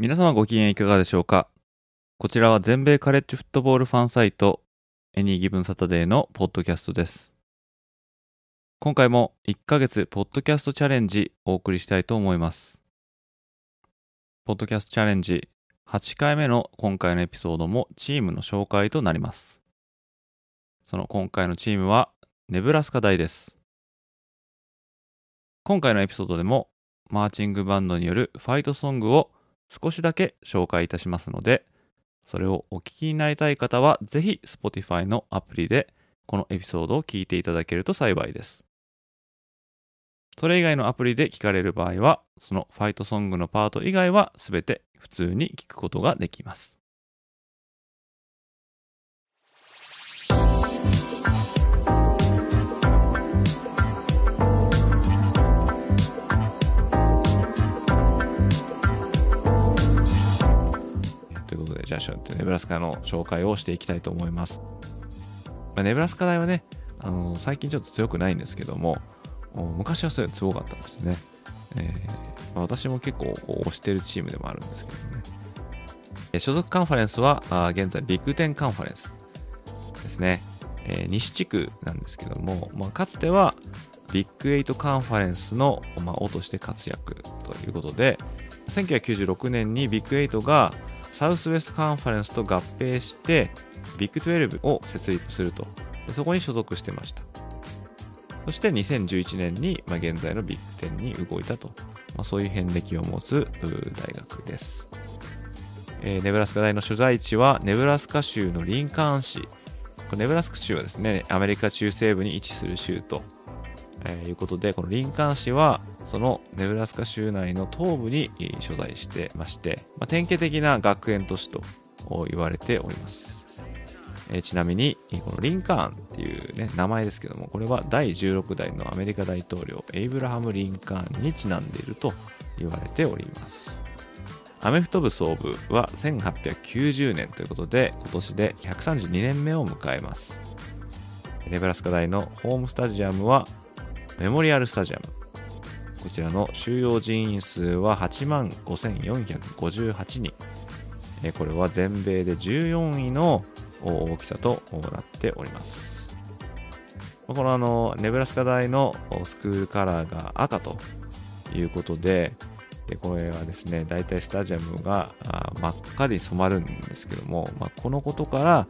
皆様ご機嫌いかがでしょうか？こちらは全米カレッジフットボールファンサイトエニーギブンサタデーのポッドキャストです。今回も1ヶ月ポッドキャストチャレンジお送りしたいと思います。ポッドキャストチャレンジ8回目の今回のエピソードもチームの紹介となります。その今回のチームはネブラスカ大です。今回のエピソードでもマーチングバンドによるファイトソングを少しだけ紹介いたしますので、それをお聞きになりたい方は、ぜひ Spotify のアプリでこのエピソードを聞いていただけると幸いです。それ以外のアプリで聞かれる場合は、そのファイトソングのパート以外は全て普通に聞くことができます。じゃあ、ネブラスカの紹介をしていきたいと思います。まあ、ネブラスカ大はね、あの最近ちょっと強くないんですけども、昔はそういうの強かったんですね。えーまあ、私も結構推してるチームでもあるんですけどね。え所属カンファレンスはあ現在ビッグ10カンファレンスですね。えー、西地区なんですけども、まあ、かつてはビッグ8カンファレンスの、ま、王として活躍ということで、1996年にビッグ8がサウスウェストカンファレンスと合併してビッグ12を設立すると。そこに所属してました。そして2011年に、まあ、現在のビッグ10に動いたと、まあ、そういう遍歴を持つ大学です、えー、ネブラスカ大の所在地はネブラスカ州のリンカーン市。ネブラスカ州はですねアメリカ中西部に位置する州と、えー、いうことでこのリンカーン市はそのネブラスカ州内の東部に所在してまして、まあ、典型的な学園都市と言われております。えちなみに、このリンカーンっていう、ね、名前ですけども、これは第16代のアメリカ大統領、エイブラハム・リンカーンにちなんでいると言われております。アメフト部創部は1890年ということで、今年で132年目を迎えます。ネブラスカ大のホームスタジアムはメモリアルスタジアム。こちらの収容人員数は8万5458人。これは全米で14位の大きさとなっております。このあのネブラスカ大のスクールカラーが赤ということで、でこれはですね、大体スタジアムが真っ赤に染まるんですけども、まあ、このことから、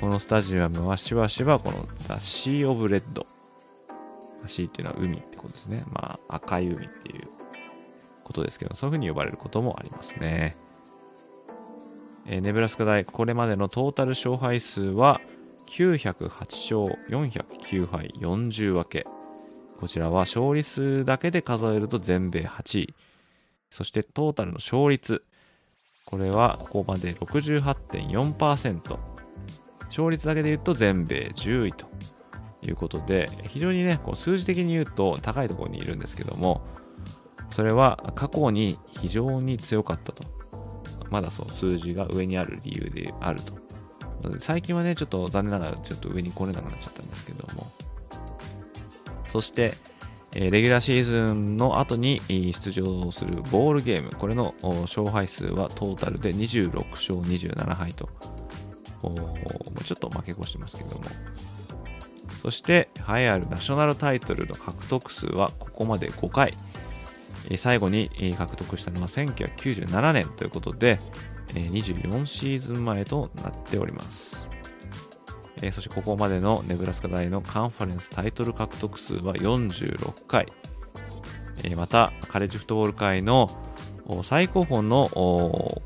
このスタジアムはしばしばこの The Sea of Red シーっていうのは海ってことですね。まあ、赤い海っていうことですけど、そういうふうに呼ばれることもありますね。えー、ネブラスカ大、これまでのトータル勝敗数は908勝409敗40分け。こちらは勝利数だけで数えると全米8位。そしてトータルの勝率。これはここまで68.4%。勝率だけで言うと全米10位ということで、非常にね、こう数字的に言うと高いところにいるんですけども、それは過去に非常に強かったと。まだそう数字が上にある理由であると。最近はね、ちょっと残念ながらちょっと上に来れなくなっちゃったんですけども。そして、レギュラーシーズンの後に出場するボールゲーム、これの勝敗数はトータルで26勝27敗と、もうちょっと負け越してますけども、そして栄えあるナショナルタイトルの獲得数はここまで5回。最後に獲得したのは1997年ということで24シーズン前となっております。そしてここまでのネブラスカ大のカンファレンスタイトル獲得数は46回。またカレッジフットボール界の最高峰の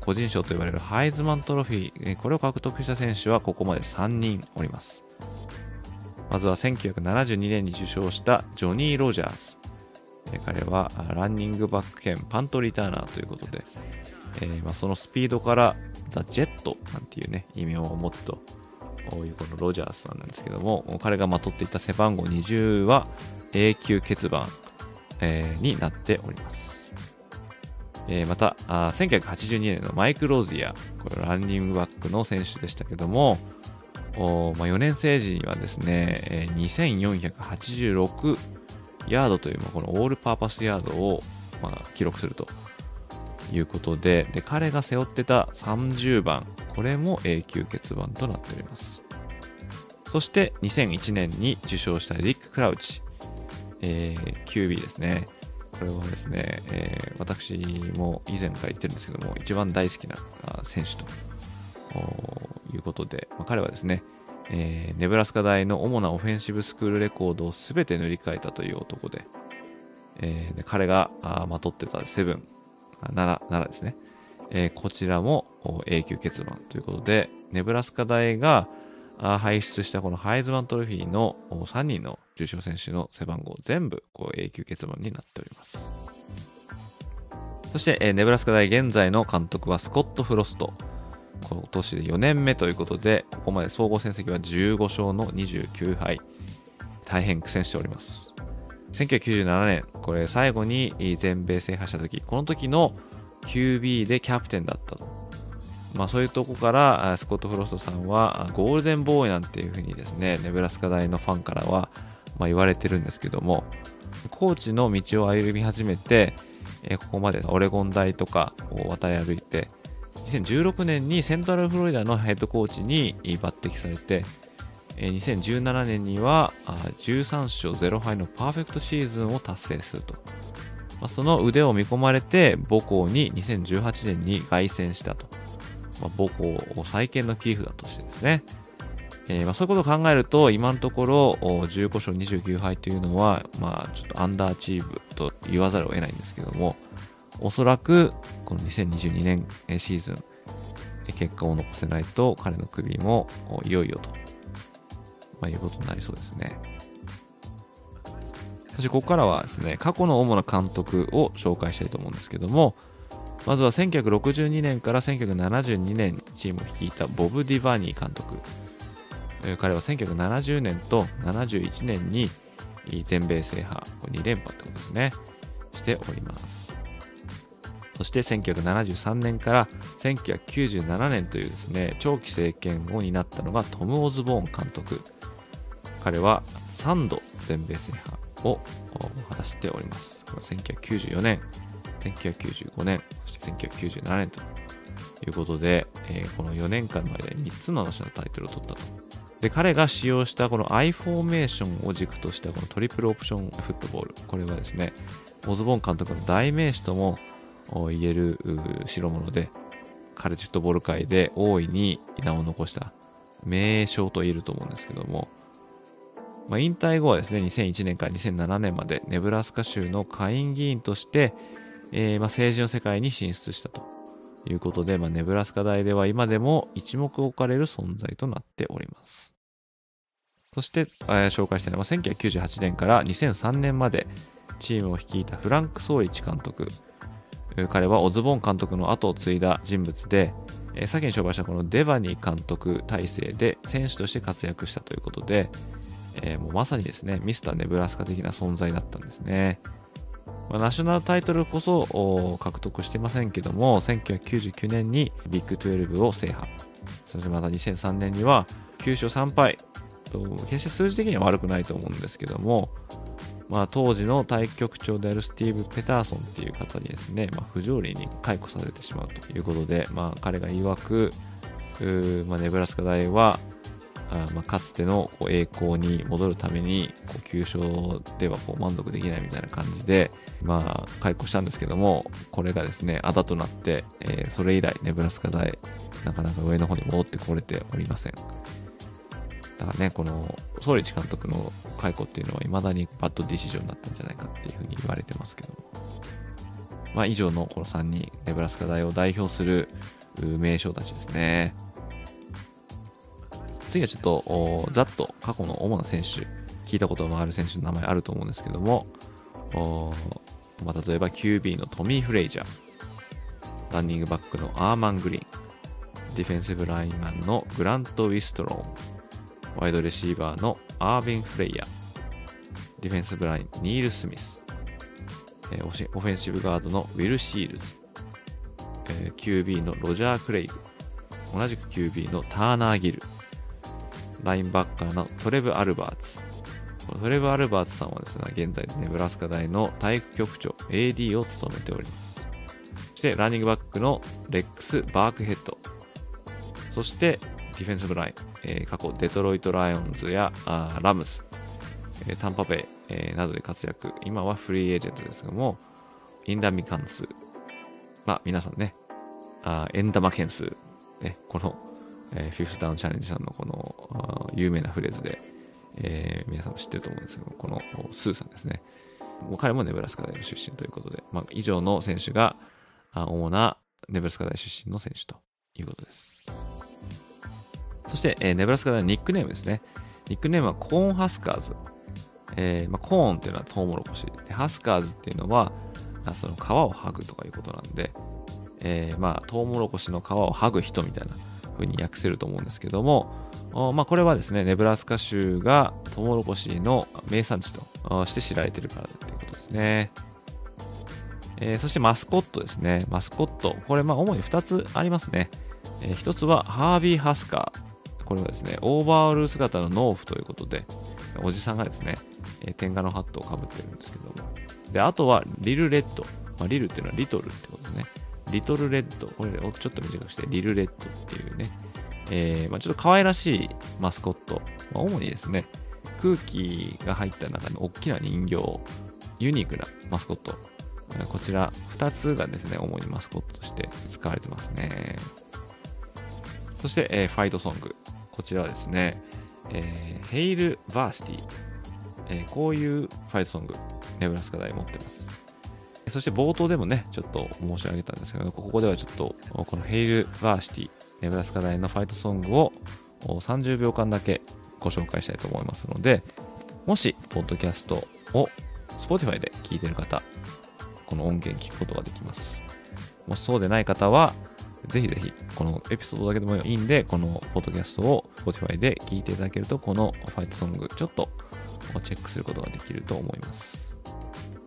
個人賞と呼ばれるハイズマントロフィーこれを獲得した選手はここまで3人おります。まずは1972年に受賞したジョニー・ロジャース。彼はランニングバック兼パントリターナーということで、えー、まあ、そのスピードからザ・ジェットなんていうね、意味を持つというこのロジャースさんなんですけども、彼がまとっていた背番号20は永久欠番、えー、になっております。えー、またあ、1982年のマイク・ローズィア、これランニングバックの選手でしたけども、まあ、4年生時にはですね、えー、2486ヤードという、まあこのオールパーパスヤードを、まあ、記録するということでで、彼が背負ってた30番、これも永久欠番となっております。そして2001年に受賞したリック・クラウチ、えー、QB ですね。これはですね、えー、私も以前から言ってるんですけども、一番大好きな選手ということで、まあ、彼はですね、えー、ネブラスカ大の主なオフェンシブスクールレコードを全て塗り替えたという男で、えー、で彼がまとってた7、7, 7ですね、えー、こちらも永久欠番ということで、ネブラスカ大が輩出したこのハイズマントロフィーの3人の重賞選手の背番号全部こう永久欠番になっております。そして、えー、ネブラスカ大現在の監督はスコット・フロスト。今年で4年目ということで、ここまで総合戦績は15勝の29敗。大変苦戦しております。1997年、これ最後に全米制覇した時、この時の QB でキャプテンだったと。まあそういうとこからスコット・フロストさんはゴールデンボーイなんていうふうにですね、ネブラスカ大のファンからはま言われてるんですけども、コーチの道を歩み始めて、ここまでオレゴン大とかを渡り歩いて、2016年にセントラルフロリダのヘッドコーチに抜擢されて、2017年には13勝0敗のパーフェクトシーズンを達成すると。ま、その腕を見込まれて母校に2018年に凱旋したと。ま、母校を再建の切り札としてですね。え、ま、そういうことを考えると、今のところ15勝29敗というのは、まあ、ちょっとアンダーチームと言わざるを得ないんですけども、おそらくこの2022年シーズン、結果を残せないと彼の首もいよいよと、まあ、いうことになりそうですね。そしてここからはですね、過去の主な監督を紹介したいと思うんですけども、まずは1962年から1972年チームを率いたボブ・ディバーニー監督。彼は1970年と71年に全米制覇2連覇ってことですね、しております。そして1973年から1997年というですね、長期政権を担ったのがトム・オズボーン監督。彼は3度全米制覇を果たしております。これは1994年、1995年、そして1997年ということで、えー、この4年間の間に3つのナショナルタイトルを取ったと。で、彼が使用したこの I フォーメーションを軸としたこのトリプルオプションフットボール。これはですね、オズボーン監督の代名詞とも言える代物で、カルチフットボール界で大いに名を残した名称と言えると思うんですけども、まあ、引退後はですね、2001年から2007年までネブラスカ州の下院議員として、えー、まあ政治の世界に進出したということで、まあ、ネブラスカ大では今でも一目置かれる存在となっております。そして、えー、紹介したいのは1998年から2003年までチームを率いたフランク・ソーリチ監督、彼はオズボーン監督の後を継いだ人物で、えー、先に紹介したこのデバニー監督体制で選手として活躍したということで、えー、もうまさにですね、ミスターネブラスカ的な存在だったんですね。まあ、ナショナルタイトルこそ獲得してませんけども、1999年にビッグ12を制覇。そしてまた2003年には9勝3敗と、決して数字的には悪くないと思うんですけども、まあ、当時の対局長であるスティーブ・ペターソンっていう方にですね、まあ、不条理に解雇されてしまうということで、まあ、彼が曰く、まあ、ネブラスカ大はあまあ、かつてのこう栄光に戻るためにこう9勝ではこう満足できないみたいな感じで、まあ、解雇したんですけどもこれがですねあだとなって、えー、それ以来ネブラスカ大なかなか上の方に戻ってこれておりません。だからねこの総理監督の解雇っていうのは未だにバッドディシジョンだったんじゃないかっていうふうに言われてますけども。まあ、以上のこの3人、ネブラスカ大を代表する名将たちですね。次はちょっと、ざっと過去の主な選手、聞いたこともある選手の名前あると思うんですけども、まあ、例えば QB のトミー・フレイジャー、ランニングバックのアーマン・グリーン、ディフェンシブラインマンのグラント・ウィストローン、ワイドレシーバーのアービン・フレイヤー、ディフェンスブライン、ニール・スミス、え、オフェンシブガードのウィル・シールズ、え、QB のロジャー・クレイグ、同じく QB のターナー・ギル、ラインバッカーのトレブ・アルバーツ。トレブ・アルバーツさんはですね、現在ネブラスカ大の体育局長 AD を務めております。そしてランニングバックのレックス・バークヘッド。そしてディフェンシブライン、えー、過去デトロイト・ライオンズやあラムス、えー、タンパベイ、えー、などで活躍。今はフリーエージェントですがも、インダミ関数。まあ皆さんね、あエンダマ件数、ね、このえー、フィフスダウンチャレンジさんのこの有名なフレーズで、えー、皆さんも知ってると思うんですけど、このスーさんですね。もう彼もネブラスカ大の出身ということで、まあ、以上の選手が主なネブラスカ大出身の選手ということです。そして、えー、ネブラスカ大のニックネームですね。ニックネームはコーンハスカーズ。えーまあ、コーンっていうのはトウモロコシで、ハスカーズっていうのはその皮を剥ぐとかいうことなんで、えー、まあトウモロコシの皮を剥ぐ人みたいなふうに訳せると思うんですけども、まあ、これはですね、ネブラスカ州がトウモロコシの名産地として知られているからということですね。えー、そしてマスコットですね。マスコット。これ、まあ、主に2つありますね。えー、1つはハービー・ハスカー。これはですね、オーバーオール姿の農夫ということで、おじさんがですね、え、天下のハットをかぶってるんですけども。で、あとはリル・レッド。まあ、リルっていうのはリトルってことですね。リトルレッド、これをちょっと短くして、リルレッドっていうね、えー、まあ、ちょっと可愛らしいマスコット、まあ、主にですね、空気が入った中の大きな人形、ユニークなマスコット、こちら2つがですね、主にマスコットとして使われてますね。そして、えー、ファイトソング。こちらはですね、えー、ヘイル・バーシティ、えー、こういうファイトソング、ネブラスカ大持ってます。そして冒頭でもね、ちょっと申し上げたんですけど、ここではちょっと、このヘイルバーシティ、ネブラスカ大のファイトソングを30秒間だけご紹介したいと思いますので、もし、ポッドキャストを Spotify で聞いてる方、この音源聞くことができます。もしそうでない方は、ぜひぜひ、このエピソードだけでもいいんで、このポッドキャストを Spotify で聞いていただけると、このファイトソング、ちょっとチェックすることができると思います。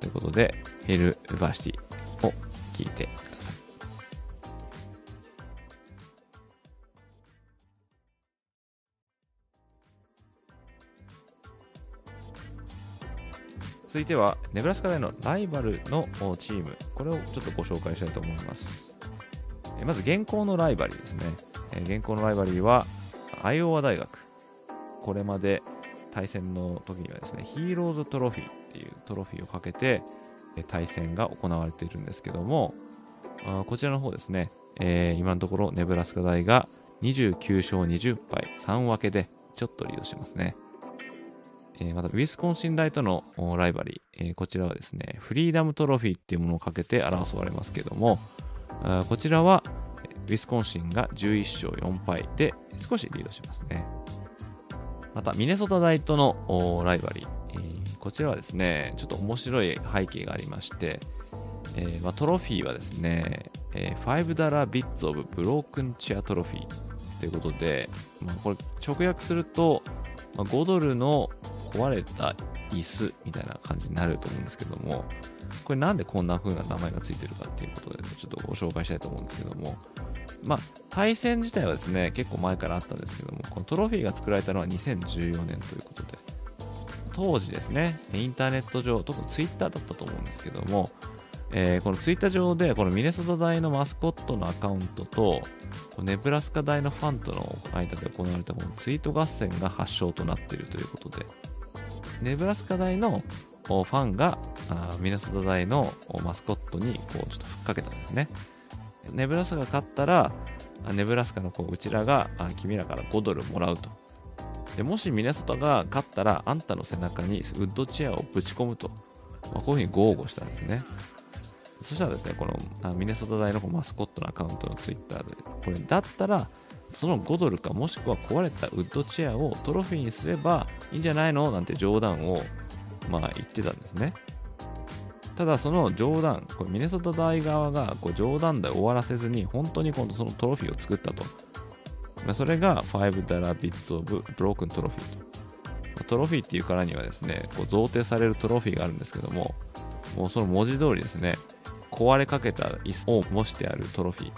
ということで、ヘルバーシティを聞いてください。続いては、ネブラスカ大のライバルのチーム、これをちょっとご紹介したいと思います。まず、現行のライバリーですね。現行のライバリーは、アイオワ大学。これまで対戦の時にはですね、ヒーローズトロフィーっていうトロフィーをかけて対戦が行われているんですけども、こちらの方ですね、え、今のところネブラスカ大が29勝20敗3分けでちょっとリードしますね。え、また、ウィスコンシン大とのライバリー、えー、こちらはですね、フリーダムトロフィーっていうものをかけて争われますけども、こちらはウィスコンシンが11勝4敗で少しリードしますね。また、ミネソタ大とのライバリー、こちらはですね、ちょっと面白い背景がありまして、えー、まあ、トロフィーはですね、えー、5ダラビッツオブブロークンチェアトロフィーということで、まあ、これ直訳すると、ま、5ドルの壊れた椅子みたいな感じになると思うんですけども、これなんでこんな風な名前がついてるかっていうことで、ねちょっとご紹介したいと思うんですけども、まあ、対戦自体はですね、結構前からあったんですけども、このトロフィーが作られたのは2014年ということで、当時ですね、インターネット上、特にツイッターだったと思うんですけども、えー、このツイッター上で、このミネソタ大のマスコットのアカウントと、ネブラスカ大のファンとの間で行われたこのツイート合戦が発祥となっているということで、ネブラスカ大のファンがミネソタ大のマスコットにこうちょっとふっかけたんですね。ネブラスカが勝ったら、ネブラスカのこううちらが君らから5ドルもらうとでもしミネソタが勝ったら、あんたの背中にウッドチェアをぶち込むと、まあ、こういうふうに豪語したんですね。そしたらですね、このミネソタ大のマスコットのアカウントのツイッターで、これだったら、その5ドルかもしくは壊れたウッドチェアをトロフィーにすればいいんじゃないの？なんて冗談をまあ言ってたんですね。ただその冗談これミネソタ大側がこう冗談で終わらせずに本当に今度そのトロフィーを作ったと、まあ、それが5 dollar bits of broken trophy と。トロフィーっていうからにはですねこう贈呈されるトロフィーがあるんですけどももうその文字通りですね壊れかけた椅子を模してあるトロフィー。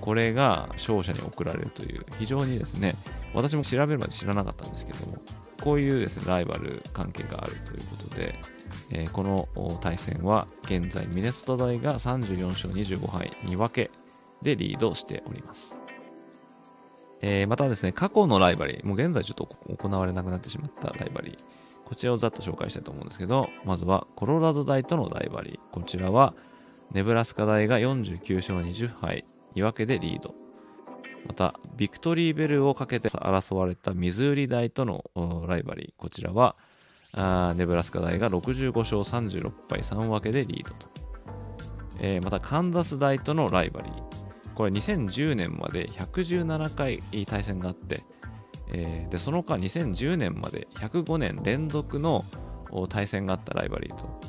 これが勝者に贈られるという非常にですね私も調べるまで知らなかったんですけども。こういうですねライバル関係があるということで、えー、この対戦は現在ミネソタ大が34勝25敗2分けでリードしております、えー、またですね過去のライバリーもう現在ちょっと行われなくなってしまったライバリーこちらをざっと紹介したいと思うんですけどまずはコロラド大とのライバリーこちらはネブラスカ大が49勝20敗2分けでリード。また、ビクトリーベルをかけて争われたミズーリ大とのライバリー。こちらは、ネブラスカ大が65勝36敗3分けでリードと。えー、また、カンザス大とのライバリー。これ2010年まで117回対戦があって、えー、でその間2010年まで105年連続の対戦があったライバリーと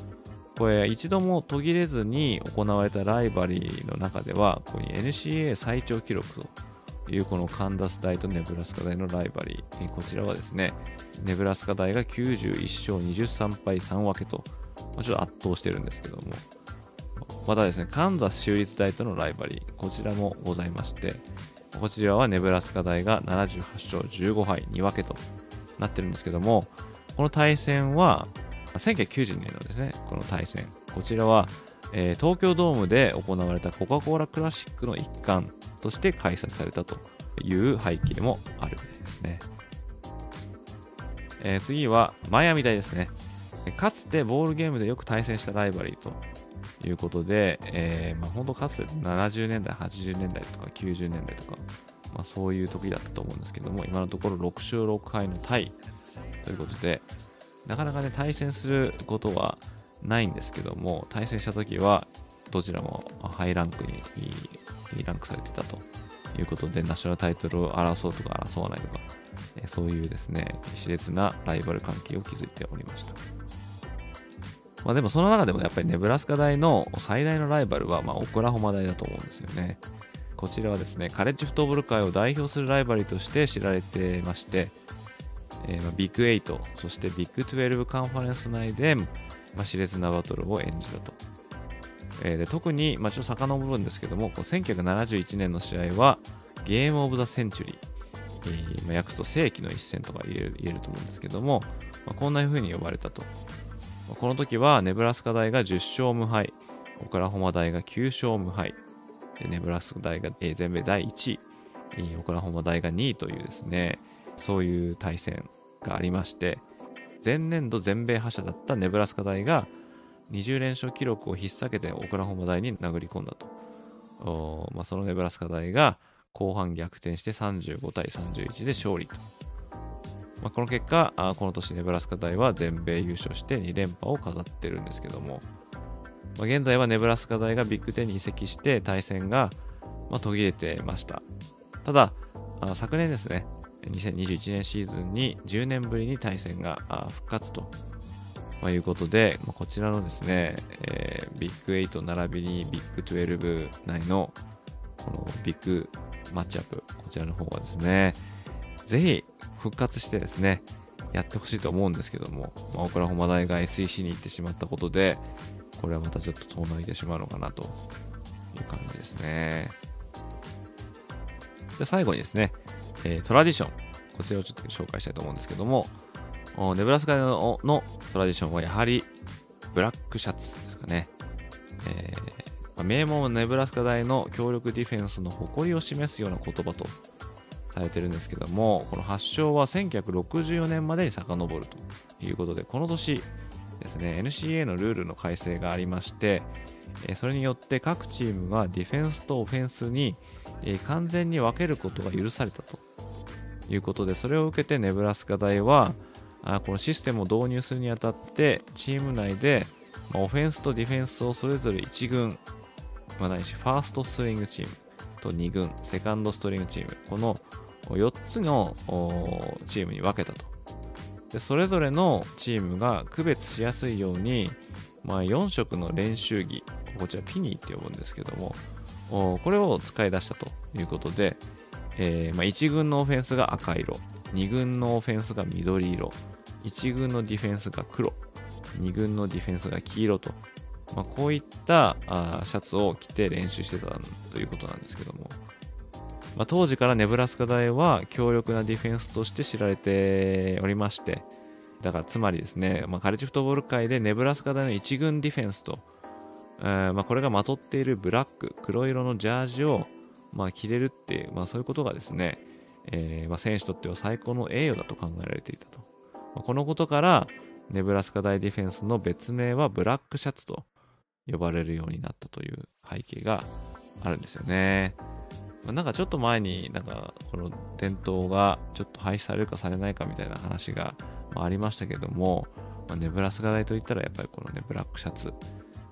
これ一度も途切れずに行われたライバリーの中ではここに NCA 最長記録というこのカンダス大とネブラスカ大のライバリー。こちらはですねネブラスカ大が91勝23敗3分けと、まあ、ちょっと圧倒してるんですけども。またですねカンザス州立大とのライバリーこちらもございましてこちらはネブラスカ大が78勝15敗2分けとなってるんですけどもこの対戦は1992年のですね、この対戦。こちらは、えー、東京ドームで行われたコカ・コーラクラシックの一環。として開催されたという背景もあるみたいですね。えー、次は、マイアミ大ですね。かつてボールゲームでよく対戦したライバリーということで、えー、まあ、本当かつて70年代、80年代とか90年代とか、まあ、そういう時だったと思うんですけども、今のところ6勝6敗のタイということで、なかなかね、対戦することはないんですけども、対戦した時は、どちらもハイランクにランクされてたということで、ナショナルタイトルを争うとか争わないとか、そういうですね、熾烈なライバル関係を築いておりました。まあでもその中でもやっぱりネブラスカ大の最大のライバルは、ま、オクラホマ大だと思うんですよね。こちらはですね、カレッジフットボール界を代表するライバリーとして知られてまして、えー、ま、ビッグ8、そしてビッグ12カンファレンス内で、ま、熾烈なバトルを演じたと。えー、で特に、まあ、ちょっと遡るんですけども、こう1971年の試合は、ゲームオブザセンチュリー、えー、まあ、訳すと世紀の一戦とか言える言えると思うんですけども、まあ、こんな風に呼ばれたと。まあ、この時は、ネブラスカ大が10勝無敗、オクラホマ大が9勝無敗、でネブラスカ大が、えー、全米第1位、オクラホマ大が2位というですね、そういう対戦がありまして、前年度全米覇者だったネブラスカ大が20連勝記録を引っ提げてオクラホマ大に殴り込んだと。まあ、そのネブラスカ大が後半逆転して35対31で勝利と。まあ、この結果あ、この年ネブラスカ大は全米優勝して2連覇を飾ってるんですけども、まあ、現在はネブラスカ大がビッグ10に移籍して対戦が、ま途切れてました。ただ、昨年ですね、2021年シーズンに10年ぶりに対戦が復活ということでま、こちらのですね、えー、ビッグ8並びにビッグ12内のこのビッグマッチアップ、こちらの方はですね、ぜひ復活してですね、やってほしいと思うんですけども、まあ、オクラホマ大が SEC に行ってしまったことで、これはまたちょっと遠のいてしまうのかなという感じですね。で最後にですね、えー、トラディション。こちらをちょっと紹介したいと思うんですけども、ネブラスカののトラディションはやはりブラックシャツですかね。えー、名門ネブラスカ大の強力ディフェンスの誇りを示すような言葉とされてるんですけども、この発祥は1964年までに遡るということで、この年ですね、NCA のルールの改正がありまして、それによって各チームがディフェンスとオフェンスに完全に分けることが許されたということで、それを受けてネブラスカ大は、あこのシステムを導入するにあたって、チーム内で、オフェンスとディフェンスをそれぞれ1軍、まあ、ないし、ファーストストリングチームと2軍、セカンドストリングチーム、この4つのチームに分けたと。でそれぞれのチームが区別しやすいように、まあ、4色の練習着、こちらピニーって呼ぶんですけども、これを使い出したということで、えー、まあ、1軍のオフェンスが赤色、2軍のオフェンスが緑色、1軍のディフェンスが黒、2軍のディフェンスが黄色と、まあ、こういったあシャツを着て練習してたということなんですけども、まあ、当時からネブラスカ大は強力なディフェンスとして知られておりまして、だからつまりですね、まあ、カレッジフットボール界でネブラスカ大の1軍ディフェンスと、えー、まあ、これがまとっているブラック、黒色のジャージを、まあ、着れるっていう、まあ、そういうことがですね、えー、ま、選手にとっては最高の栄誉だと考えられていたと。このことから、ネブラスカ大ディフェンスの別名はブラックシャツと呼ばれるようになったという背景があるんですよね。まあ、なんかちょっと前になんかこの伝統がちょっと廃止されるかされないかみたいな話がありましたけども、まあ、ネブラスカ大といったらやっぱりこのねブラックシャツ、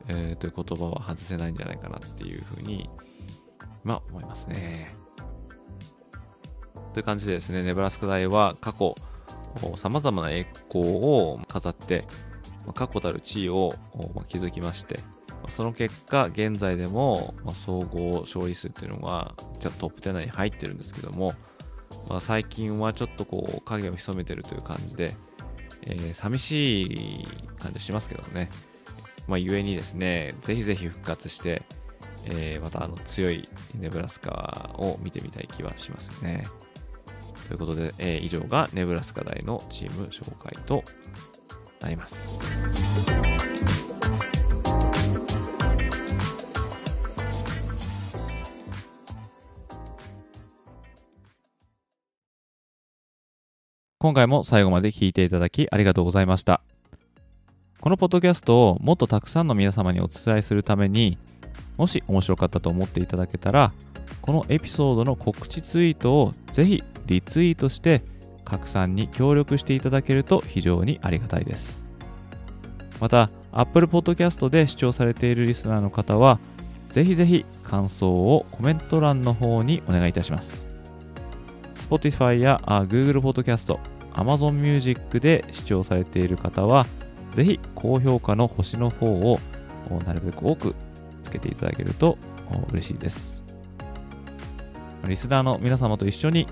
えー、という言葉は外せないんじゃないかなっていうふうにまあ思いますね。という感じでですね、ネブラスカ大は過去さまざまな栄光を飾って確固たる地位を築きましてその結果、現在でも、総合勝利数っていうのがトップ10内に入ってるんですけども、まあ、最近はちょっとこう影を潜めてるという感じで、えー、寂しい感じしますけどね。まあ、故にですね、ぜひぜひ復活して、えー、またあの強いネブラスカを見てみたい気はしますよね。ということで、えー、以上がネブラスカ大のチーム紹介となります。今回も最後まで聞いていただきありがとうございました。このポッドキャストをもっとたくさんの皆様にお伝えするために、もし面白かったと思っていただけたら、このエピソードの告知ツイートをぜひリツイートして拡散に協力していただけると非常にありがたいです。また、Apple Podcast で視聴されているリスナーの方は、ぜひぜひ感想をコメント欄の方にお願いいたします。Spotify や Google Podcast、Amazon Music で視聴されている方は、ぜひ高評価の星の方をなるべく多くつけていただけると嬉しいです。リスナーの皆様と一緒に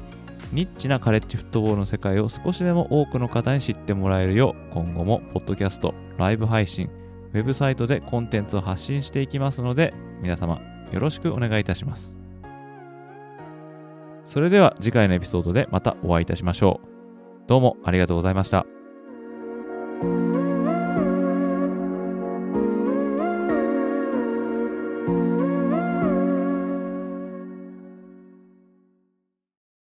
ニッチなカレッジフットボールの世界を少しでも多くの方に知ってもらえるよう、今後もポッドキャスト、ライブ配信、ウェブサイトでコンテンツを発信していきますので、皆様よろしくお願いいたします。それでは次回のエピソードでまたお会いいたしましょう。どうもありがとうございました。